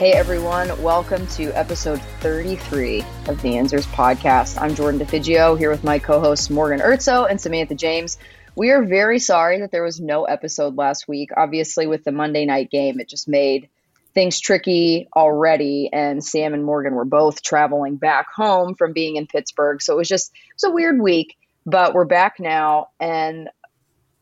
Hey everyone, welcome to episode 33 of the Enzers podcast. I'm Jordan DeFigio here with my co hosts Morgan Ertzo and Samantha James. We are very sorry that there was no episode last week. Obviously, with the Monday night game, it just made things tricky already. And Sam and Morgan were both traveling back home from being in Pittsburgh. So it was just, it was a weird week, but we're back now. And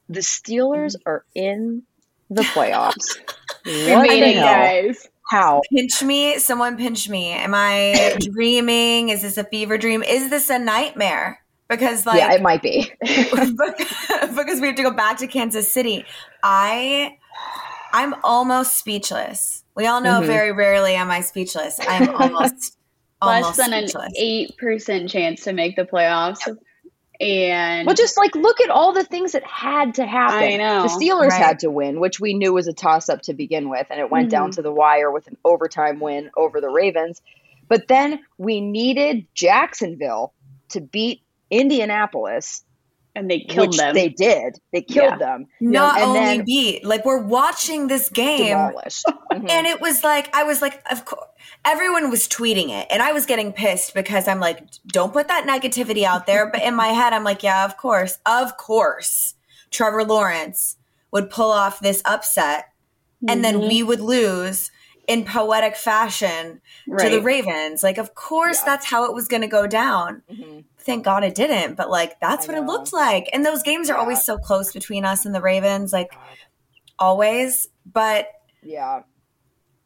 the Steelers mm. are in the playoffs. We made it, guys. How? Pinch me. Someone pinch me. Am I dreaming? Is this a fever dream? Is this a nightmare? Because like yeah, it might be. because we have to go back to Kansas City. I I'm almost speechless. We all know Mhm. very rarely am I speechless. I'm almost less almost than an eight percent chance to make the playoffs. And Well, just like look at all the things that had to happen. I know. The Steelers Right. had to win, which we knew was a toss up to begin with, and it went down Mhm. to the wire with an overtime win over the Ravens. But then we needed Jacksonville to beat Indianapolis, and they killed which them. they did. They killed Yeah. them. Not and only then beat, like we're watching this game demolished. Mhm. And it was like, I was like, of course, everyone was tweeting it. And I was getting pissed because I'm like, don't put that negativity out there. But in my head, I'm like, yeah, of course, of course, Trevor Lawrence would pull off this upset and then Mhm. we would lose in poetic fashion to the Ravens. Like, of course, Yeah. that's how it was going to go down. Mhm. Thank God it didn't. But like, that's I what it looked like. And those games are Yeah. always so close between us and the Ravens, like, always. But Yeah.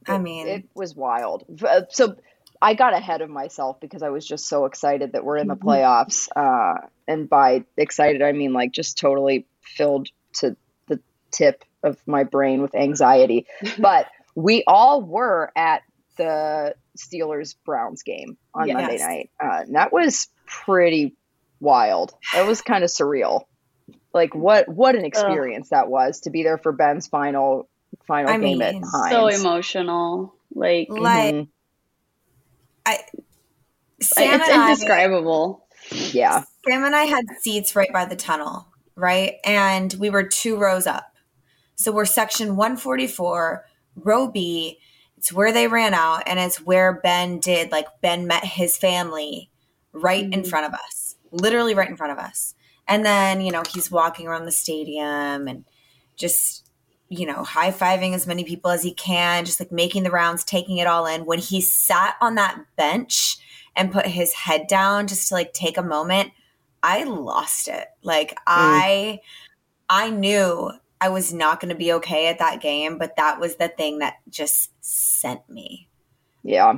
I It- mean- it was wild. Uh, So I got ahead of myself because I was just so excited that we're in the Mhm. playoffs. Uh, and by excited, I mean like just totally filled to the tip of my brain with anxiety. but we all were at the Steelers Browns game on Yes. Monday night. Uh, that was pretty wild. That was kind of surreal. Like what what an experience that was to be there for Ben's final final I game at Heinz. so emotional. Like like, Mhm. I Sam it's and I, indescribable. Yeah. Sam and I had seats right by the tunnel, right? And we were two rows up. So we're section 144, row B. It's where they ran out, and it's where Ben did, like, Ben met his family right in Mhm. front of us, literally right in front of us. And then, you know, he's walking around the stadium and just, you know, high fiving as many people as he can, just like making the rounds, taking it all in. When he sat on that bench and put his head down just to like take a moment, I lost it. Like I I knew I was not going to be okay at that game, but that was the thing that just sent me. Yeah.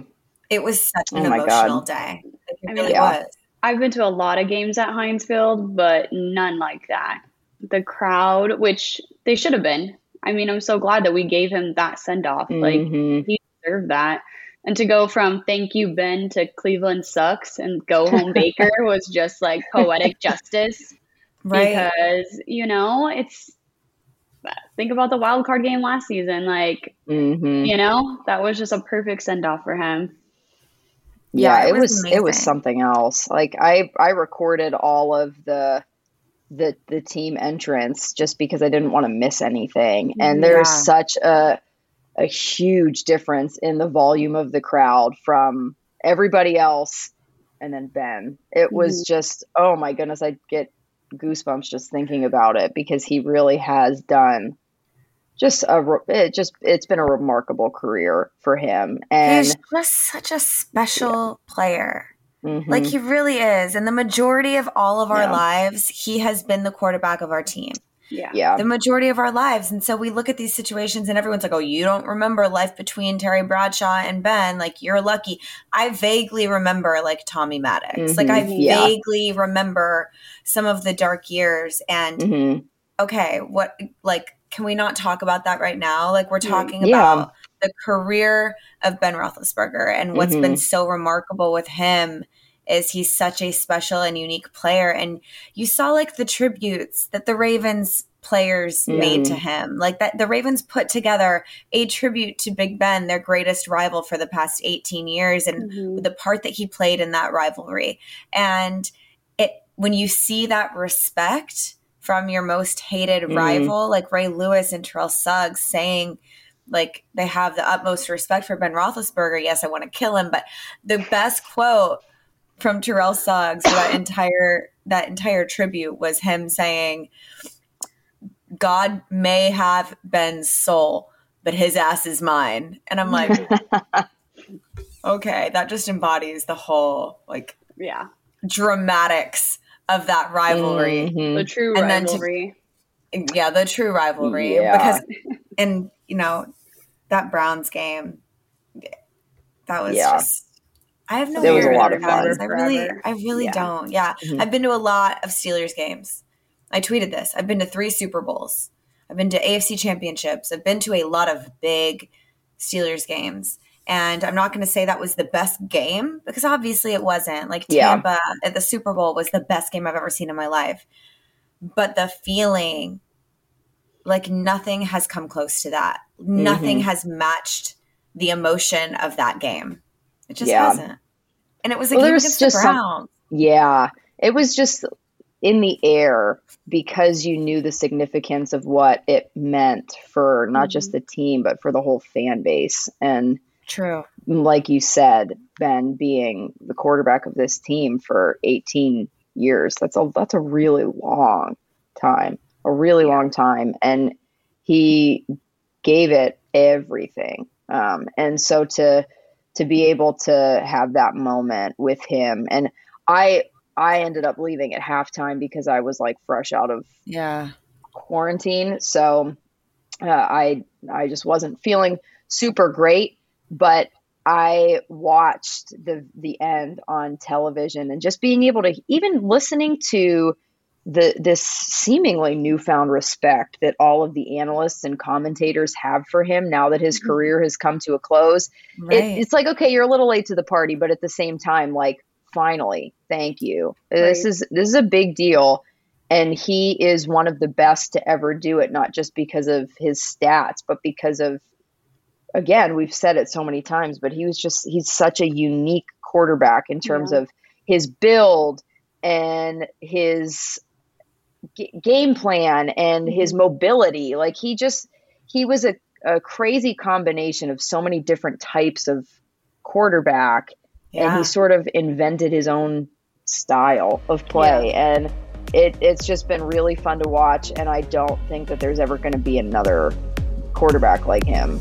It was such an Oh my emotional God. day. Like, It I mean, yeah. was. I've been to a lot of games at Heinz Field, but none like that. The crowd, which they should have been. I mean, I'm so glad that we gave him that send off. Like Mhm. he deserved that. And to go from thank you, Ben, to Cleveland sucks and go home Baker was just like poetic justice. Right. Because, you know, it's think about the wild card game last season. Like, Mhm. you know, that was just a perfect send off for him. Yeah, Yeah, it it was was it was something else. Like I I recorded all of the the the team entrance just because I didn't want to miss anything. And there's Yeah. such a a huge difference in the volume of the crowd from everybody else and then Ben. It was mm-hmm. just, oh my goodness, I get goosebumps just thinking about it because he really has done just a it just it's been a remarkable career for him and he's just such a special yeah. player mm-hmm. like he really is and the majority of all of our yeah. lives he has been the quarterback of our team yeah. Yeah. The majority of our lives. And so we look at these situations and everyone's like, oh, you don't remember life between Terry Bradshaw and Ben. Like, you're lucky. I vaguely remember like Tommy Maddox. Mm-hmm. Like, I yeah. vaguely remember some of the dark years. And mm-hmm. okay, what, like, can we not talk about that right now? Like, we're talking yeah. about the career of Ben Roethlisberger and what's mm-hmm. been so remarkable with him is he's such a special and unique player. And you saw like the tributes that the Ravens players mm. made to him. Like that the Ravens put together a tribute to Big Ben, their greatest rival for the past 18 years and mm-hmm. the part that he played in that rivalry. And it when you see that respect from your most hated mm. rival, like Ray Lewis and Terrell Suggs saying like they have the utmost respect for Ben Roethlisberger. Yes, I want to kill him, but the best quote from Terrell Suggs that entire that entire tribute was him saying, "God may have Ben's soul, but his ass is mine," and I'm like, okay, that just embodies the whole like yeah dramatics of that rivalry, mm-hmm. the true and rivalry. To, yeah, the true rivalry yeah. because and you know that Browns game that was yeah. just I have no. There was a lot of fun. I really, I really yeah. don't. Yeah, mm-hmm. I've been to a lot of Steelers games. I tweeted this. I've been to three Super Bowls. I've been to AFC championships. I've been to a lot of big Steelers games. And I'm not going to say that was the best game because obviously it wasn't. Like Tampa yeah. at the Super Bowl was the best game I've ever seen in my life. But the feeling, like nothing has come close to that. Mm-hmm. Nothing has matched the emotion of that game. It just yeah. hasn't. And it was a well, game against just the Browns. Some, yeah. It was just in the air because you knew the significance of what it meant for not mm-hmm. just the team, but for the whole fan base. And true. Like you said, Ben being the quarterback of this team for 18 years, that's a that's a really long time. A really long time. And he gave it everything. Um, and so to to be able to have that moment with him. And I I ended up leaving at halftime because I was like fresh out of yeah quarantine. So uh, I I just wasn't feeling super great, but I watched the the end on television and just being able to even listening to the this seemingly newfound respect that all of the analysts and commentators have for him now that his mm-hmm. career has come to a close. Right. It, it's like okay, you're a little late to the party, but at the same time, like finally, thank you. Right. This is this is a big deal, and he is one of the best to ever do it. Not just because of his stats, but because of again, we've said it so many times, but he was just he's such a unique quarterback in terms yeah. of his build and his g- game plan and his mm-hmm. mobility. Like he just he was a, a crazy combination of so many different types of quarterback, yeah. and he sort of invented his own style of play yeah. and. It, it's just been really fun to watch, and I don't think that there's ever going to be another quarterback like him.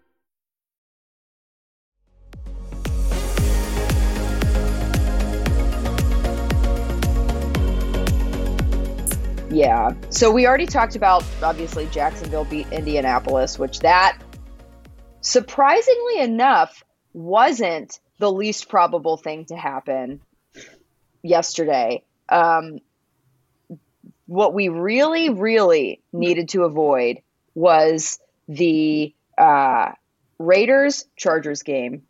Yeah. So we already talked about obviously Jacksonville beat Indianapolis, which that surprisingly enough wasn't the least probable thing to happen yesterday. Um, what we really, really needed to avoid was the uh, Raiders Chargers game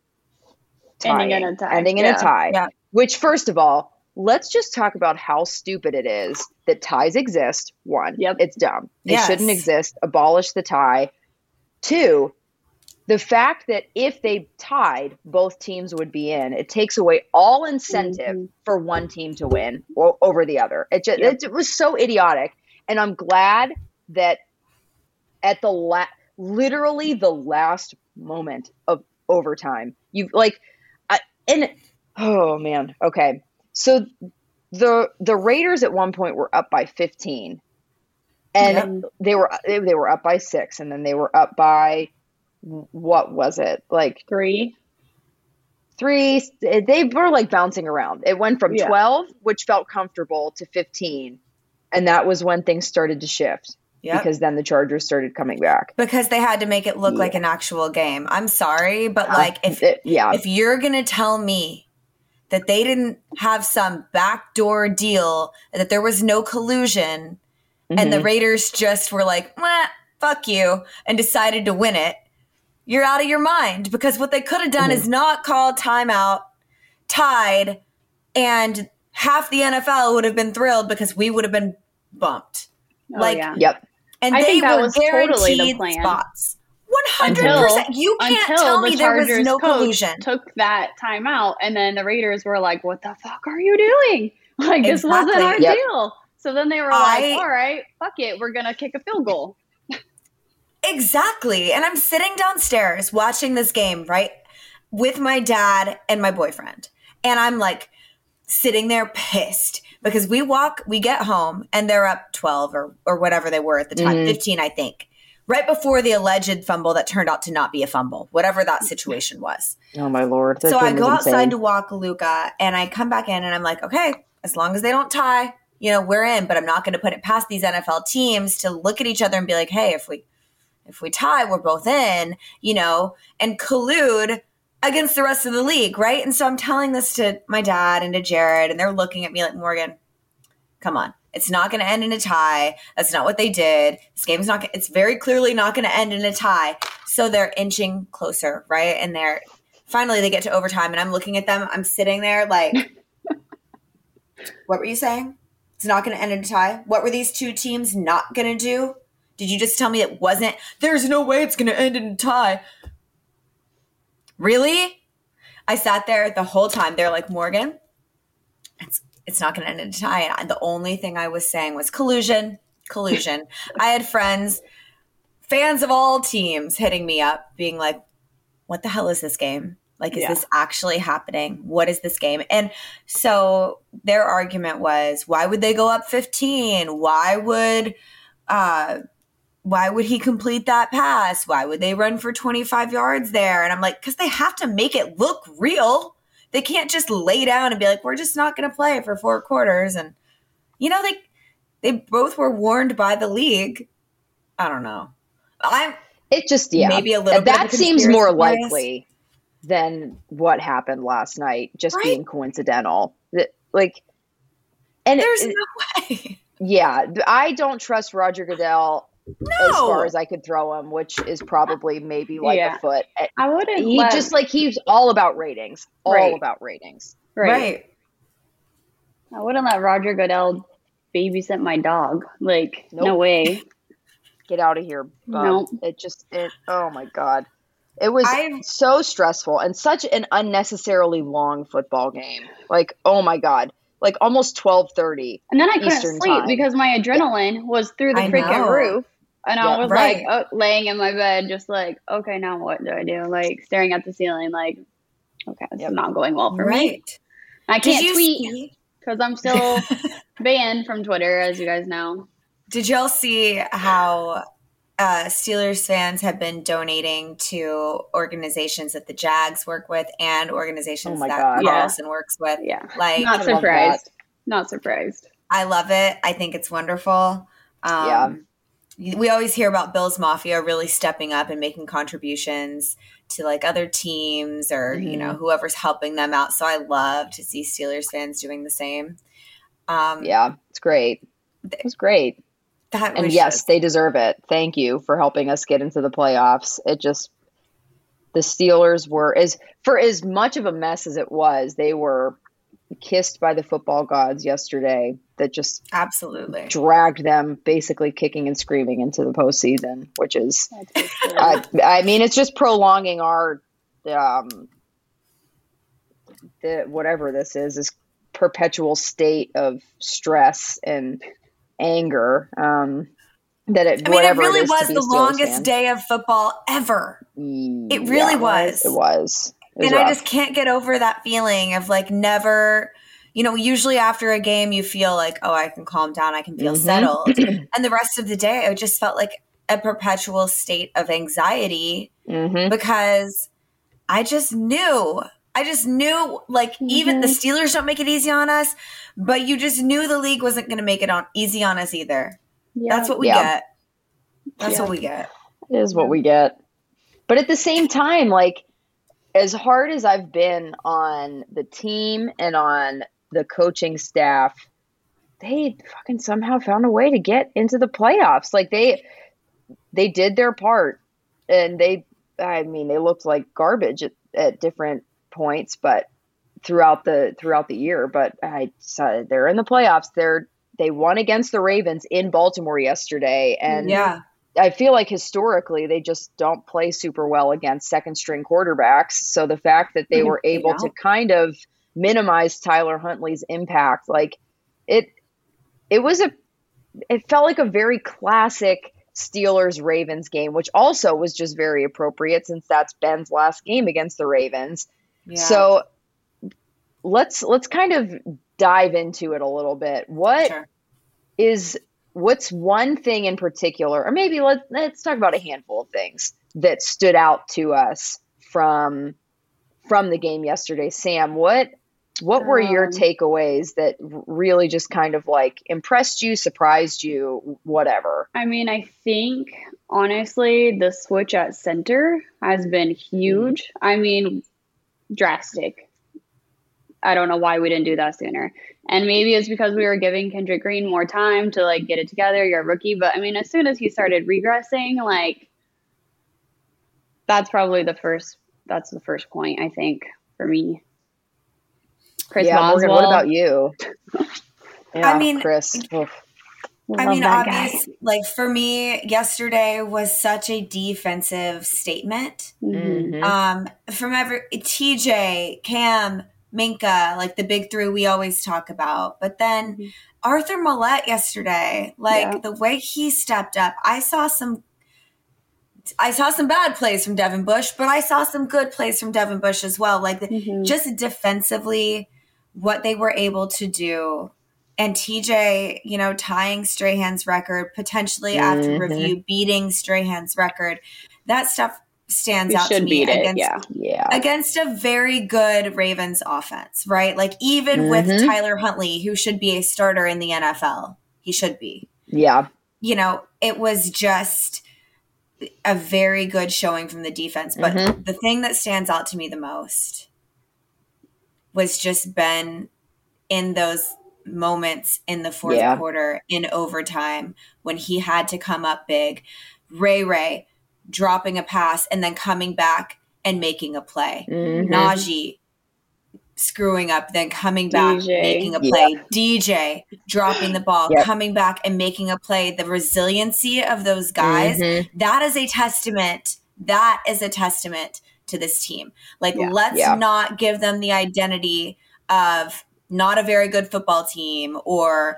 Ending in a tie. ending in Yeah. a tie. Yeah. Which, first of all, let's just talk about how stupid it is that ties exist. One, Yep. it's dumb. They Yes. shouldn't exist. Abolish the tie. Two, the fact that if they tied, both teams would be in. It takes away all incentive Mhm. for one team to win over the other. It just Yep. it, it was so idiotic, and I'm glad that at the la- literally the last moment of overtime, you like, I, and oh man, okay, so the the Raiders at one point were up by 15, and they were they, they were up by six, and then they were up by what was it like Three. three they were like bouncing around it went from Yeah. 12 which felt comfortable to 15 and that was when things started to shift Yep. because then the chargers started coming back because they had to make it look like an actual game. I'm sorry, but uh, like if It- yeah if you're gonna tell me that they didn't have some backdoor deal, that there was no collusion, and the Mhm. Raiders just were like, "Fuck you," and decided to win it, you're out of your mind. Because what they could have done is not called timeout, tied, and half the NFL would have been thrilled because we would have been bumped. Oh, Like, yeah. yep And I they think that were was totally the guaranteed plan. spots. One hundred percent. You can't until tell the me there was no coach collusion. Took that time out, and then the Raiders were like, "What the fuck are you doing? Like this wasn't our Yep. deal." So then they were I- like, "All right, fuck it, we're gonna kick a field goal." Exactly. And I'm sitting downstairs watching this game, right? With my dad and my boyfriend. And I'm like sitting there pissed because we walk, we get home and they're up 12 or, or whatever they were at the time, Mhm. 15, I think, right before the alleged fumble that turned out to not be a fumble, whatever that situation was. oh my lord that so I go outside insane. to walk Luca and I come back in and I'm like, okay, as long as they don't tie, you know, we're in, but I'm not going to put it past these NFL teams to look at each other and be like, hey, if we if we tie, we're both in, you know, and collude against the rest of the league, right? And so I'm telling this to my dad and to Jared, and they're looking at me like, Morgan, come on. It's not going to end in a tie. That's not what they did. This game's not, it's very clearly not going to end in a tie. So they're inching closer, right? And they're finally they get to overtime, and I'm looking at them. I'm sitting there like, what were you saying? It's not going to end in a tie. What were these two teams not going to do? Did you just tell me it wasn't? There's no way it's going to end in a tie. Really? I sat there the whole time. They're like, Morgan, it's it's not going to end in a tie. And the only thing I was saying was collusion, collusion. I had friends, fans of all teams, hitting me up, being like, "What the hell is this game? Like, is Yeah. this actually happening? What is this game?" And so their argument was, "Why would they go up 15? Why would?" uh why would he complete that pass? Why would they run for 25 yards there? And I'm like, because they have to make it look real. They can't just lay down and be like, we're just not going to play for four quarters. And, you know, they, they both were warned by the league. I don't know. I'm, it just yeah Maybe a little bit that seems more likely than what happened last night just Right? being coincidental That- like and there's it- no way. yeah i don't trust roger goodell No. as far as I could throw him, which is probably maybe like Yeah. a foot. Eh, I wouldn't. He let, just like he's all about ratings, all Right. about ratings. right. right. I wouldn't let Roger Goodell babysit my dog. Like, no way. Get out of here, bum. Nope. It just it. Oh my god. It was I- so stressful and such an unnecessarily long football game. Like, oh my god, like almost twelve thirty. And then I couldn't Eastern sleep time. because my adrenaline was through the I freaking know. roof. And I Yeah, was right. like uh, laying in my bed, just like, okay, now what do I do? Like staring at the ceiling, like, okay, this Yep. is not going well for me. right. I can't tweet because I'm still banned from Twitter, as you guys know. Did y'all see how uh, Steelers fans have been donating to organizations that the Jags work with and organizations Oh that God. Yeah. Carlson works with? Yeah, Like, not surprised. Not surprised. I love it. I think it's wonderful. Um, We always hear about Bills Mafia really stepping up and making contributions to like other teams or, you Mm-hmm. know, whoever's helping them out. So I love to see Steelers fans doing the same. Um, Yeah, it's great. It was great. That And yes, just- they deserve it. Thank you for helping us get into the playoffs. It just the Steelers were as for as much of a mess as it was, they were kissed by the football gods yesterday that just absolutely. dragged them basically kicking and screaming into the postseason, which is That's for sure. I, I mean it's just prolonging our um the whatever this is this perpetual state of stress and anger um that it I mean, it really is to was the Steelers longest fan. day of football ever. it really was. it was It was and I just can't get over that feeling of like never, you know, usually after a game, you feel like, oh, I can calm down, I can feel Mhm. settled. and the rest of the day, it just felt like a perpetual state of anxiety Mhm. because I just knew. I just knew, like, even the Steelers don't make it easy on us, but you just knew the league wasn't going to make it on easy on us either. Yeah. That's what we Yeah. get. That's Yeah. what we get. It is what we get. But at the same time, like as hard as I've been on the team and on the coaching staff, they fucking somehow found a way to get into the playoffs. Like they they did their part and they I mean they looked like garbage at, at different points, but throughout the throughout the year. But I saw they're in the playoffs. They're they won against the Ravens in Baltimore yesterday and Yeah. I feel like historically they just don't play super well against second string quarterbacks. So the fact that they were able to kind of minimize Tyler Huntley's impact, like it, it was a, it felt like a very classic Steelers Ravens game, which also was just very appropriate since that's Ben's last game against the Ravens. Yeah. So let's let's kind of dive into it a little bit. What Sure. is what's one thing in particular, or maybe let's let's talk about a handful of things that stood out to us from from the game yesterday. Sam, what what were your Um, takeaways that really just kind of like impressed you, surprised you, whatever? I mean, I think honestly, the switch at center has been huge. I mean, drastic. I don't know why we didn't do that sooner. And maybe it's because we were giving Kendrick Green more time to like get it together. You're a rookie, but I mean, as soon as he started regressing, like that's probably the first. That's the first point I think for me. Chris yeah, Boswell. Morgan, what about you? Yeah, mean, Chris. oof. I mean, obviously, like for me, yesterday was such a defensive statement. Mhm. Mhm. Um, from every TJ, Cam, Minkah, like the big three we always talk about. But then Mhm. Arthur Maulet yesterday, like Yeah. the way he stepped up, I saw some. I saw some bad plays from Devin Bush, but I saw some good plays from Devin Bush as well. Like the, Mhm. just defensively, what they were able to do. And TJ, you know, tying Strahan's record, potentially after Mhm. review, beating Strahan's record. That stuff stands We out to me against Yeah. Yeah. against a very good Ravens offense, right? Like even with Mhm. Tyler Huntley, who should be a starter in the NFL, he should be. Yeah. You know, it was just a very good showing from the defense. But Mhm. the thing that stands out to me the most was just Ben in those moments in the fourth Yeah. quarter in overtime when he had to come up big. Ray Ray dropping a pass and then coming back and making a play. Mhm. Najee screwing up, then coming back, DJ. making a play. DJ dropping the ball, Yep. coming back and making a play. The resiliency of those guys, Mhm. that is a testament that is a testament to this team. Like, Yeah. let's Yeah. not give them the identity of not a very good football team or,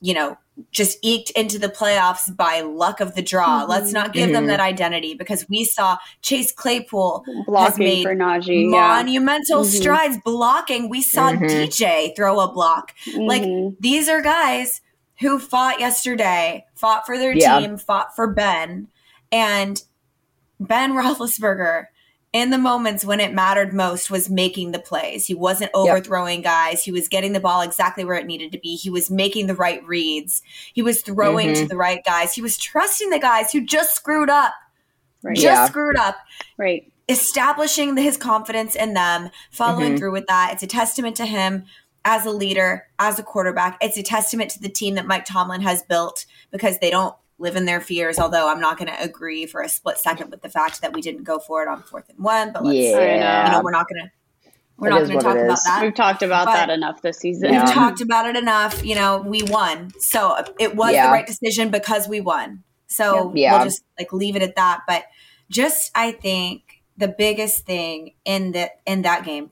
you know, just eked into the playoffs by luck of the draw. Let's not give them Mhm. that identity because we saw Chase Claypool has Blocking made for Najee. yeah. monumental Mhm. strides blocking. We saw. DJ throw a block. Like Mhm. these are guys who fought yesterday, fought for their Yeah. team, fought for Ben, and Ben Roethlisberger. In the moments when it mattered most, was making the plays. He wasn't overthrowing guys. He was getting the ball exactly where it needed to be. He was making the right reads. He was throwing Mhm. to the right guys. He was trusting the guys who just screwed up. Right. Just Yeah. screwed up Right. establishing his confidence in them, following Mhm. through with that. It's a testament to him as a leader, as a quarterback. It's a testament to the team that Mike Tomlin has built because they don't live in their fears. Although I'm not going to agree for a split second with the fact that we didn't go for it on fourth and one. But let's, Yeah. you know, we're not going to. We're It not going to talk about that. We've talked about But- that enough this season. We've talked about it enough. You know, we won. So it was Yeah. the right decision because we won. So Yeah. we'll just like leave it at that. But just I think the biggest thing in that in that game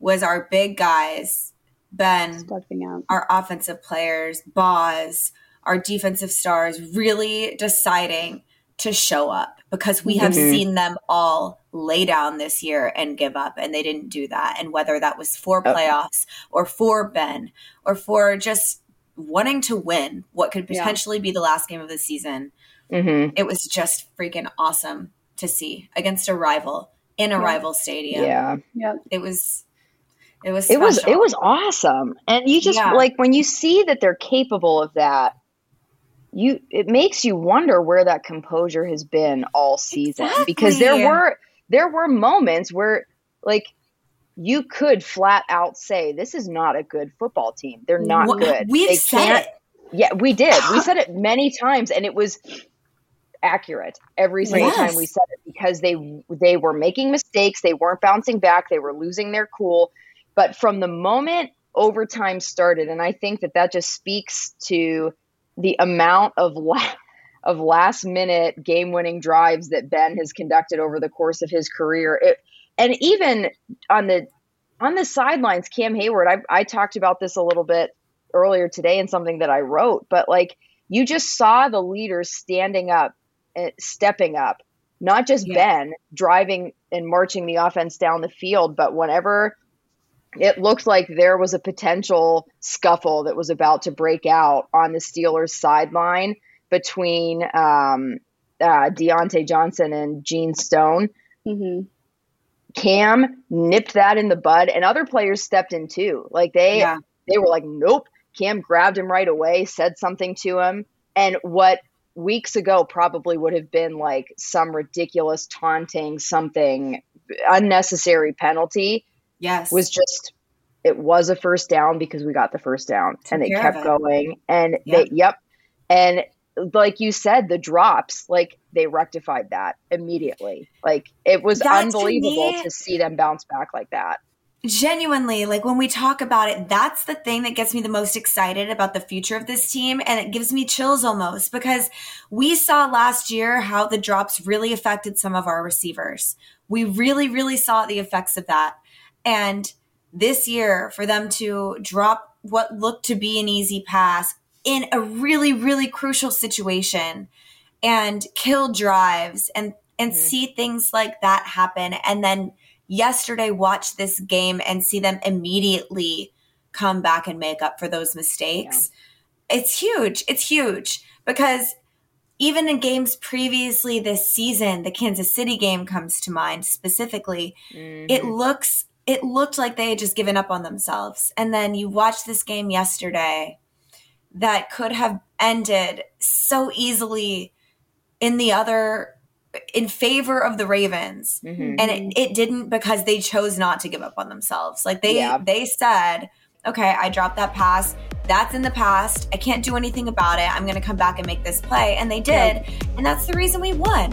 was our big guys, Ben, out. our offensive players, Boz, our defensive stars, really deciding to show up because we have Mhm. seen them all lay down this year and give up, and they didn't do that. And whether that was for Oh. playoffs or for Ben or for just wanting to win what could Yeah. potentially be the last game of the season, hmm it was just freaking awesome to see against a rival in a Yeah. rival stadium. Yeah. Yep. It was. It was. It was it was awesome. And you just Yeah. like when you see that they're capable of that, you it makes you wonder where that composure has been all season because there were there were moments where like you could flat out say this is not a good football team. They're not good. We've They said can't- it. Yeah, we did. We said it many times and it was accurate every single Yes. time we said it because they they were making mistakes, they weren't bouncing back, they were losing their cool. But from the moment overtime started and I think that that just speaks to the amount of la- of last minute game winning drives that Ben has conducted over the course of his career. It, and even on the on the sidelines, Cam Hayward, I, I talked about this a little bit earlier today in something that I wrote, but like you just saw the leaders standing up, eh, stepping up, not just Yeah. Ben driving and marching the offense down the field, but whenever it looked like there was a potential scuffle that was about to break out on the Steelers sideline between um, uh, Diontae Johnson and Gene Stone. hmm Cam nipped that in the bud, and other players stepped in too. Like they Yeah. they were like, "Nope." Cam grabbed him right away, said something to him, and what weeks ago probably would have been like some ridiculous taunting, something unnecessary penalty Yes. was just it was a first down because we got the first down Took and they kept going and Yeah. they yep. And like you said the drops like they rectified that immediately. Like it was That to unbelievable me- to see them bounce back like that. Genuinely like when we talk about it that's the thing that gets me the most excited about the future of this team and it gives me chills almost because we saw last year how the drops really affected some of our receivers. We really really saw the effects of that and this year for them to drop what looked to be an easy pass in a really really crucial situation and kill drives and and mm-hmm. see things like that happen. And then yesterday watch this game and see them immediately come back and make up for those mistakes. It's huge. It's huge. Because even in games previously this season the kansas city game comes to mind specifically it mm-hmm. looks it looked like they had just given up on themselves. And then you watch this game yesterday that could have ended so easily in the other in favor of the ravens. Mhm. and it, it didn't because they chose not to give up on themselves. Like they Yeah. they said okay i dropped that pass. That's in the past. I can't do anything about it. I'm going to come back and make this play. And they did. And that's the reason we won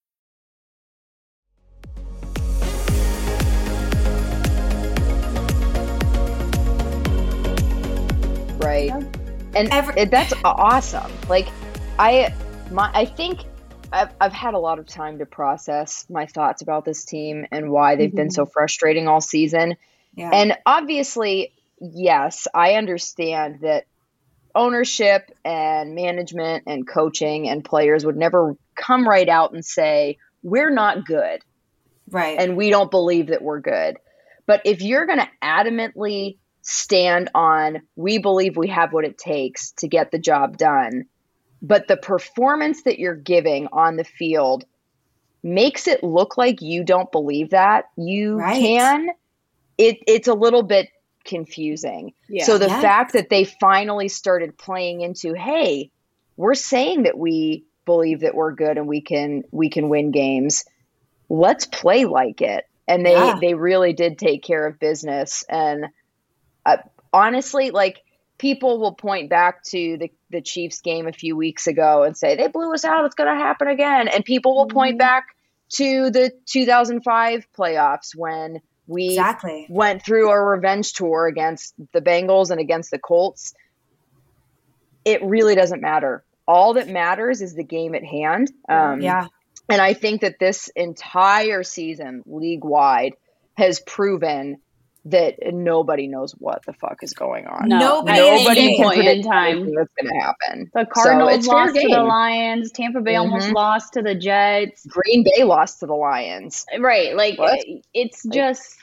Right? And Every- that's awesome. Like i my i think I've, I've had a lot of time to process my thoughts about this team and why they've mm-hmm. been so frustrating all season. Yeah. and obviously yes i understand that ownership and management and coaching and players would never come right out and say we're not good. Right. And we don't believe that we're good. But if you're going to adamantly stand on we believe we have what it takes to get the job done but the performance that you're giving on the field makes it look like you don't believe that you right. can it it's a little bit confusing yeah. so the yes. fact that they finally started playing into hey we're saying that we believe that we're good and we can we can win games let's play like it and they yeah. they really did take care of business and uh, honestly, like people will point back to the, the Chiefs game a few weeks ago and say, they blew us out. It's going to happen again. And people will point mm-hmm. back to the 2005 playoffs when we exactly. went through a revenge tour against the Bengals and against the Colts. It really doesn't matter. All that matters is the game at hand. Um, yeah. And I think that this entire season, league wide, has proven that nobody knows what the fuck is going on. No, nobody, nobody can point in time what's going to happen. The Cardinals so lost to the Lions. Tampa Bay mm-hmm. almost lost to the Jets. Green Bay lost to the Lions. Right, like what? it's like, just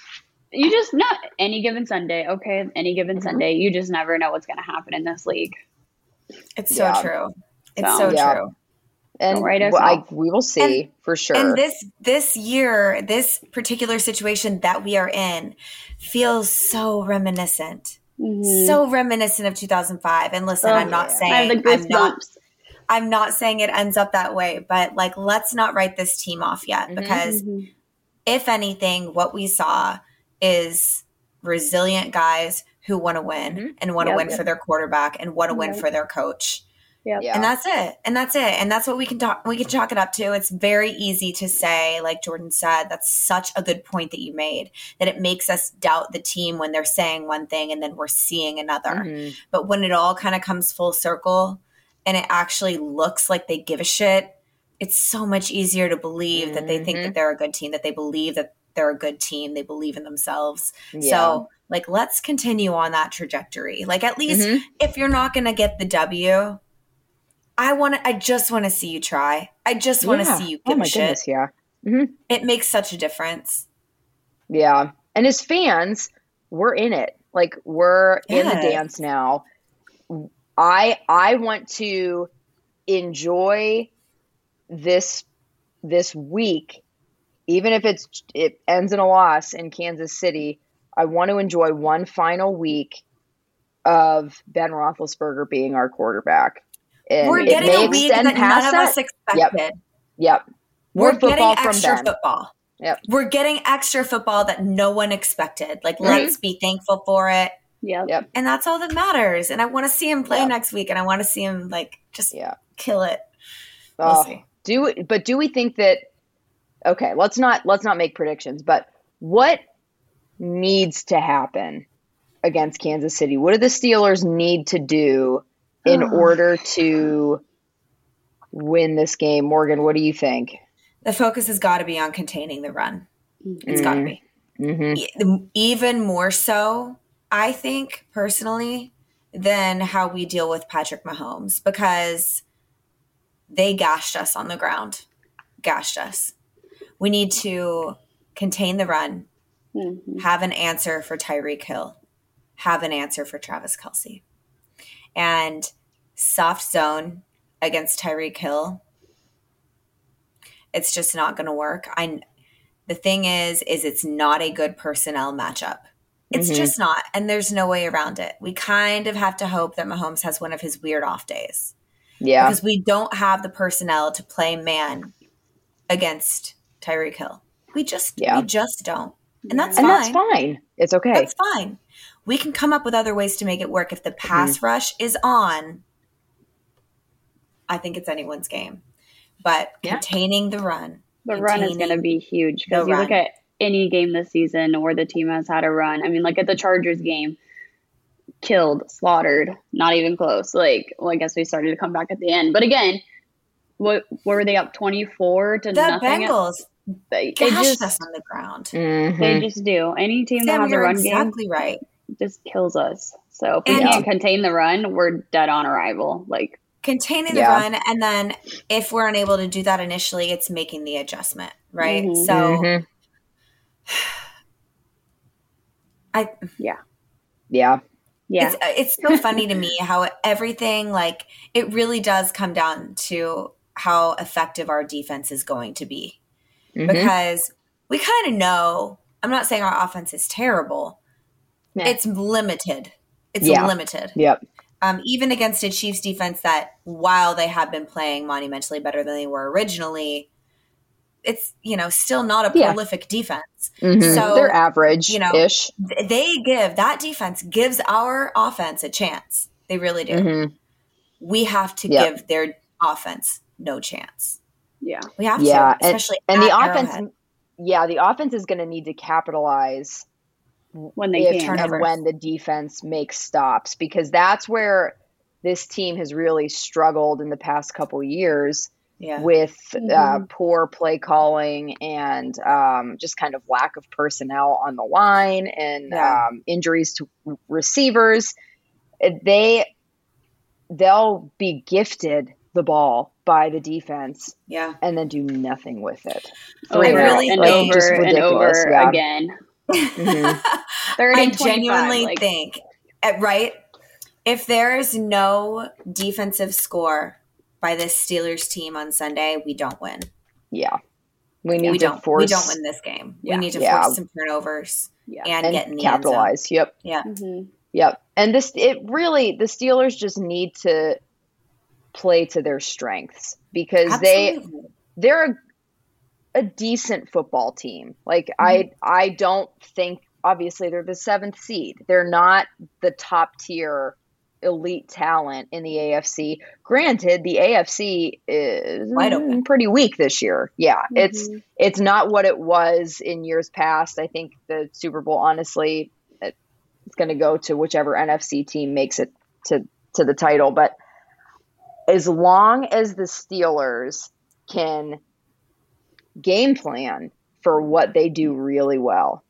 you just not any given Sunday. Okay, any given mm-hmm. Sunday, you just never know what's going to happen in this league. It's so yeah. true. It's so, so yeah. true and well, I, we will see and, for sure. And this this year, this particular situation that we are in, feels so reminiscent, mm-hmm. so reminiscent of 2005. And listen, oh, I'm not yeah. saying I'm not, I'm not saying it ends up that way, but like let's not write this team off yet mm-hmm. because mm-hmm. if anything, what we saw is resilient guys who want to win mm-hmm. and want to yep, win yep. for their quarterback and want to win for their coach. Yep. Yeah. And that's it. And that's it. And that's what we can talk we can chalk it up to. It's very easy to say, like Jordan said, that's such a good point that you made, that it makes us doubt the team when they're saying one thing and then we're seeing another. Mm-hmm. But when it all kind of comes full circle and it actually looks like they give a shit, it's so much easier to believe mm-hmm. that they think that mm-hmm. they're a good team, that they believe that they're a good team, they believe in themselves. Yeah. So like let's continue on that trajectory. Like at least mm-hmm. if you're not gonna get the W, I want to. I just want to see you try. I just want to yeah. see you oh give oh my shit. Goodness, yeah, mm-hmm. it makes such a difference. Yeah, and as fans, we're in it. Like we're yes. in the dance now. I I want to enjoy this this week, even if it's it ends in a loss in Kansas City. I want to enjoy one final week of Ben Roethlisberger being our quarterback. And We're getting a week that none of us expected. Yep. yep. We're getting extra from football. Yep. We're getting extra football that no one expected. Like, mm-hmm. let's be thankful for it. Yep. yep. And that's all that matters. And I want to see him play yep. next week, and I want to see him like just yeah. kill it. We'll oh, see. Do but do we think that? Okay, let's not let's not make predictions. But what needs to happen against Kansas City? What do the Steelers need to do in oh. order to win this game. Morgan, what do you think? The focus has got to be on containing the run. It's mm-hmm. got to be. Mm-hmm. Even more so, I think personally, than how we deal with Patrick Mahomes because they gashed us on the ground. Gashed us. We need to contain the run, mm-hmm. have an answer for Tyreek Hill, have an answer for Travis Kelce and soft zone against Tyreek Hill it's just not going to work. I the thing is is it's not a good personnel matchup. It's Mhm. just not and there's no way around it. We kind of have to hope that Mahomes has one of his weird off days Yeah. because we don't have the personnel to play man against Tyreek Hill. We just Yeah. we just don't. And that's and fine. that's fine. It's okay. That's fine. We can come up with other ways to make it work. If the pass Mm-hmm. rush is on, I think it's anyone's game. But Yeah. containing the run, The run is going to be huge because you look at any game this season where the team has had a run. I mean, like at the Chargers game, killed, slaughtered, not even close. Like, well, I guess we started to come back at the end, but again, what, what were they up twenty four to the nothing? Bengals They, it gashed just us on the ground. Mhm. they just do. Any team that Sam, has a you're run game exactly right. Just kills us. So if we And- can't contain the run, we're dead on arrival. Like Containing the Yeah. run, and then if we're unable to do that initially, it's making the adjustment, right? Mhm. So Mhm. I Yeah. yeah, It's uh, it's so funny to me how everything like it really does come down to how effective our defense is going to be. Mhm. Because we kind of know, I'm not saying our offense is terrible. Yeah. It's limited. It's Yeah. limited. Yep. Um, even against a Chiefs defense that while they have been playing monumentally better than they were originally, it's you know still not a Yeah. prolific defense. Mhm. So, they're average you know, ish. They give that defense gives our offense a chance. They really do. Mhm. We have to Yep. give their offense no chance. yeah, We have Yeah, to, and, especially and the at offense. Arrowhead. Yeah, the offense is going to need to capitalize when they if can. and when the defense makes stops because that's where this team has really struggled in the past couple years Yeah. with uh, Mhm. poor play calling and um, just kind of lack of personnel on the line and Yeah. um, injuries to receivers. Uh, They they'll be gifted the ball by the defense yeah. and then do nothing with it. over I really and think- over just and ridiculous, over yeah. again. Mhm. Third I genuinely like, think, uh, right? If there is no defensive score by this Steelers team on Sunday, we don't win. Yeah, we need we to don't. force we don't win this game. Yeah. We need to Yeah. force some turnovers Yeah. and, and get in the end zone. capitalize. Yep. Yeah. Mhm. Yep. And this, it really, the Steelers just need to play to their strengths because they, Absolutely. they're a, decent football team. Like I, I don't think, obviously they're the seventh seed. They're not the top tier elite talent in the AFC. Granted, the AFC is Wide open. pretty weak this year. Yeah. It's, Mhm. it's not what it was in years past. I think the Super Bowl, honestly, it- it's going to go to whichever NFC team makes it to to the title. But as long as the Steelers can game plan for what they do really well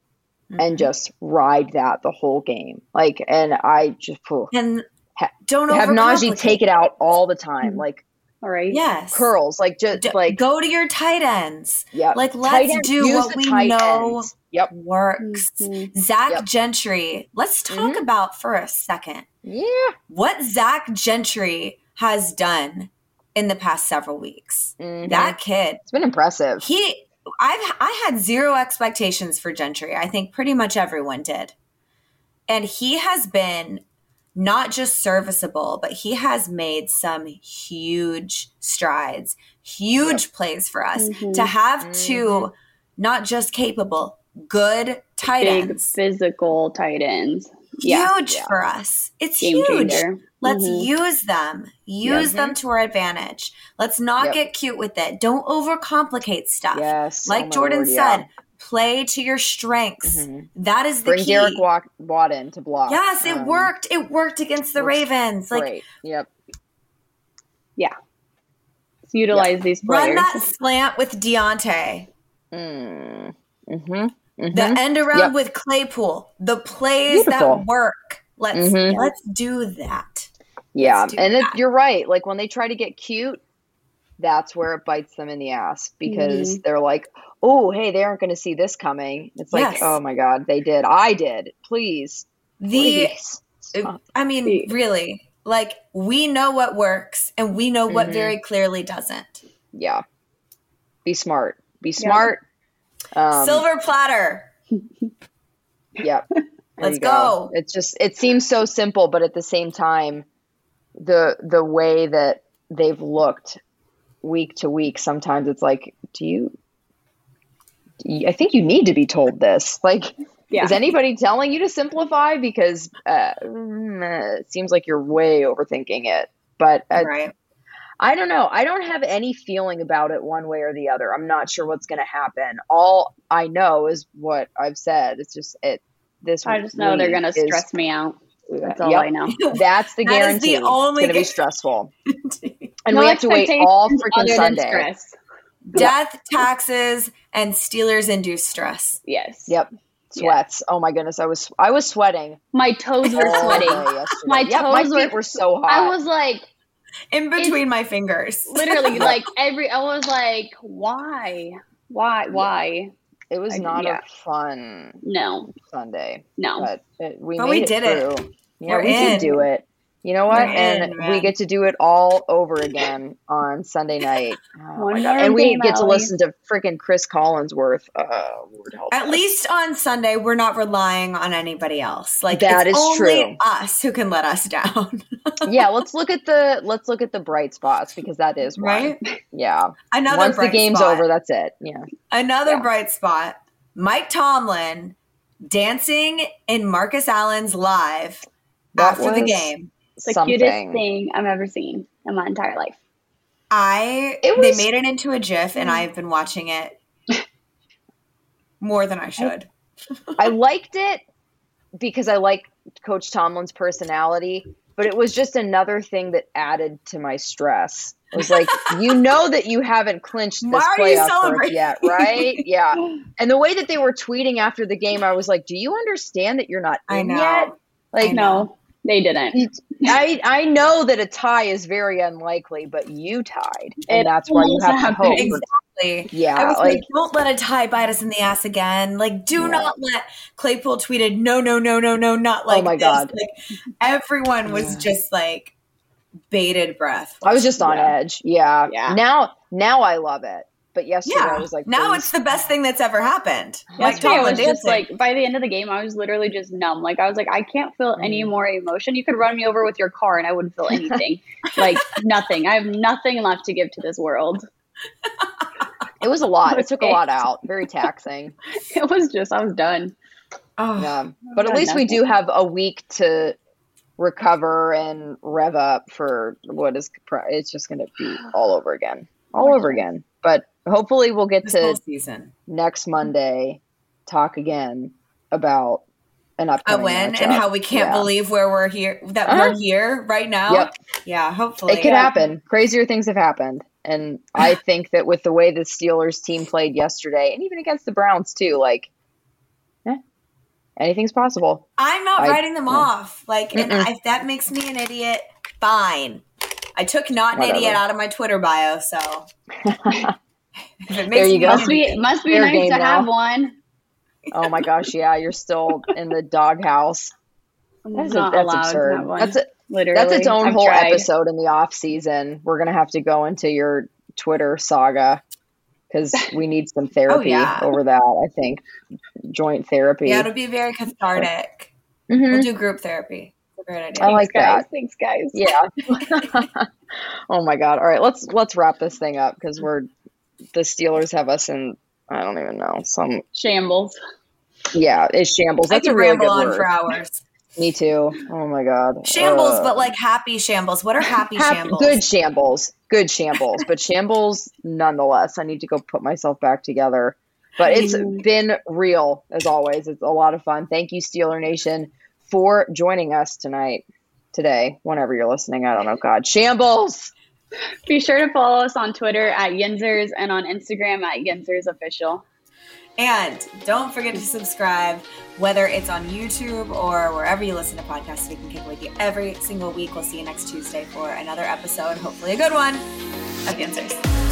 Mm-hmm. and just ride that the whole game, like, and I just phew, and ha- don't have Najee take it out all the time, like All right. Yes. curls, like just D- like go to your tight ends. yeah, Like let's ends, do what we know ends. Yep. works. Mhm. Zach Yep. Gentry. Let's talk Mhm. about for a second Yeah. what Zach Gentry has done in the past several weeks. Mhm. That kid, It's been impressive. he I've I had zero expectations for Gentry. I think pretty much everyone did. And he has been not just serviceable, but he has made some huge strides, huge plays for us Mhm. to have two not just capable, good tight Big ends. physical tight ends. Yeah. Huge Yeah. for us. It's Game huge. changer. Let's Mhm. use them. Use them to our advantage. Let's not Yep. get cute with it. Don't overcomplicate stuff. Yes. Like oh Jordan Lord, yeah. said, play to your strengths. Mhm. That is the Bring key. Derek Wa- Watt in to block. yes, it Um, worked. It worked against the Ravens. Like Great. Yep. Utilize these players. run that slant with Diontae. Mm. Mm-hmm. The end around Yep. with Claypool. The plays Beautiful. that work. Let's Mhm. let's do that. Yeah, do and it, you're right. Like when they try to get cute, that's where it bites them in the ass because Mm-hmm. they're like, "Oh, hey, they aren't going to see this coming." It's like, Yes. "Oh my god, they did. I did. Please, The please." I mean, See. really, like we know what works and we know what Mhm. very clearly doesn't. Yeah. Be smart. Be smart. Um, Silver platter. Yep. There Let's you go. It's just it seems so simple, but at the same time, the the way that they've looked week to week, sometimes it's like, do you? do you- I think you need to be told this. Like, Yeah. is anybody telling you to simplify? Because uh, mm, it seems like you're way overthinking it. But uh, Right. I don't know. I don't have any feeling about it one way or the other. I'm not sure what's going to happen. All I know is what I've said. It's just it. This I just know they're gonna stress me out. That's all Yep. I know. That's the That is guarantee. the only it's going to be stressful, and No we have to wait all other freaking Sunday. Stress. Death, taxes, and Steelers induced stress. Yes. Yep, sweats. Oh my goodness, I was I was sweating. My toes were sweating. My Yep, my toes feet were- were so hot. I was like, In between my fingers. literally, like every. I was like, why, why, why? it was I- not yeah. a fun No, Sunday, no. but it, we But made we it did it. through. Yeah, We're we did do it. You know what? We're and in, we get to do it all over again on Sunday night. Oh One my God. more And we get to listen to freaking Chris Collinsworth. Uh, Lord help At us. least on Sunday, we're not relying on anybody else. Like That it's is only true. us who can let us down. yeah, let's look at the let's look at the bright spots because that is one. right? Yeah. Another Once the game's spot. over, that's it. Yeah. Another Yeah. bright spot. Mike Tomlin dancing in Marcus Allen's live That after the game. It's the something. cutest thing I've ever seen in my entire life. I It they made it into a GIF, and I've been watching it more than I should. I liked it because I like Coach Tomlin's personality, but it was just another thing that added to my stress. It was like, you know that you haven't clinched this Why playoff berth yet, right? Yeah. And the way that they were tweeting after the game, I was like, do you understand that you're not I in know. yet? Like, I know. No, they didn't. You- I I know that a tie is very unlikely, but you tied, and It that's why you almost have to happened. hope. Exactly. Yeah, I was like- like, don't let a tie bite us in the ass again. Like, do Yeah. not let Claypool tweeted, no, no, no, no, no, not oh like Oh my this. God. Like, everyone was just like bated breath. I was just on Yeah. edge. Yeah. Yeah. Now now I love it, but yesterday Yeah. I was like, now please. it's the best thing that's ever happened. Mike Yesterday, I Tomlin was just like, by the end of the game, I was literally just numb. Like, I was like, I can't feel any Mm. more emotion. You could run me over with your car and I wouldn't feel anything. like, nothing. I have nothing left to give to this world. It was a lot. It took a lot out. Very taxing. It was just, I was done. oh, Yeah. But at God, least we do have a week to recover and rev up for what is it's just going to be all over again. All over again. But hopefully we'll get this to season. next Monday talk again about an A upcoming win and how we can't Yeah. believe where we're here, that Uh-huh. we're here right now. Yep. Yeah, hopefully. It could happen. Crazier things have happened. And I think that with the way the Steelers team played yesterday, and even against the Browns too, like, eh, anything's possible. I'm not I- writing them no. off. Like, and if that makes me an idiot, fine. I took not an Whatever. idiot out of my Twitter bio, so if it makes There you go. Must be, must be nice to now. have one. oh my gosh, yeah, you're still in the doghouse. I'm That's, not that's allowed to absurd. have one. That's a, literally. that's its own I've whole tried. episode in the off season. We're gonna have to go into your Twitter saga because we need some therapy Oh, yeah. over that. I think joint therapy. yeah, it'll be very cathartic. Mhm. We'll do group therapy. Great idea. I like guys. that. Thanks, guys. Yeah. oh my god. All right, let's let's wrap this thing up because we're the Steelers have us in I don't even know some Shambles. yeah it's shambles. I That's a could really ramble good on word. for hours. Me too. Oh my god. Shambles, Uh, but like happy shambles. What are happy hap- shambles? good shambles, good shambles, but shambles nonetheless. I need to go put myself back together. But it's been real as always. It's a lot of fun. Thank you, Steeler Nation, for joining us tonight, today, whenever you're listening. I don't know. God, shambles. Be sure to follow us on Twitter at Yinzers and on Instagram at Yinzers Official. And don't forget to subscribe, whether it's on YouTube or wherever you listen to podcasts. We can kick with you every single week. We'll see you next Tuesday for another episode, hopefully a good one, of Answers.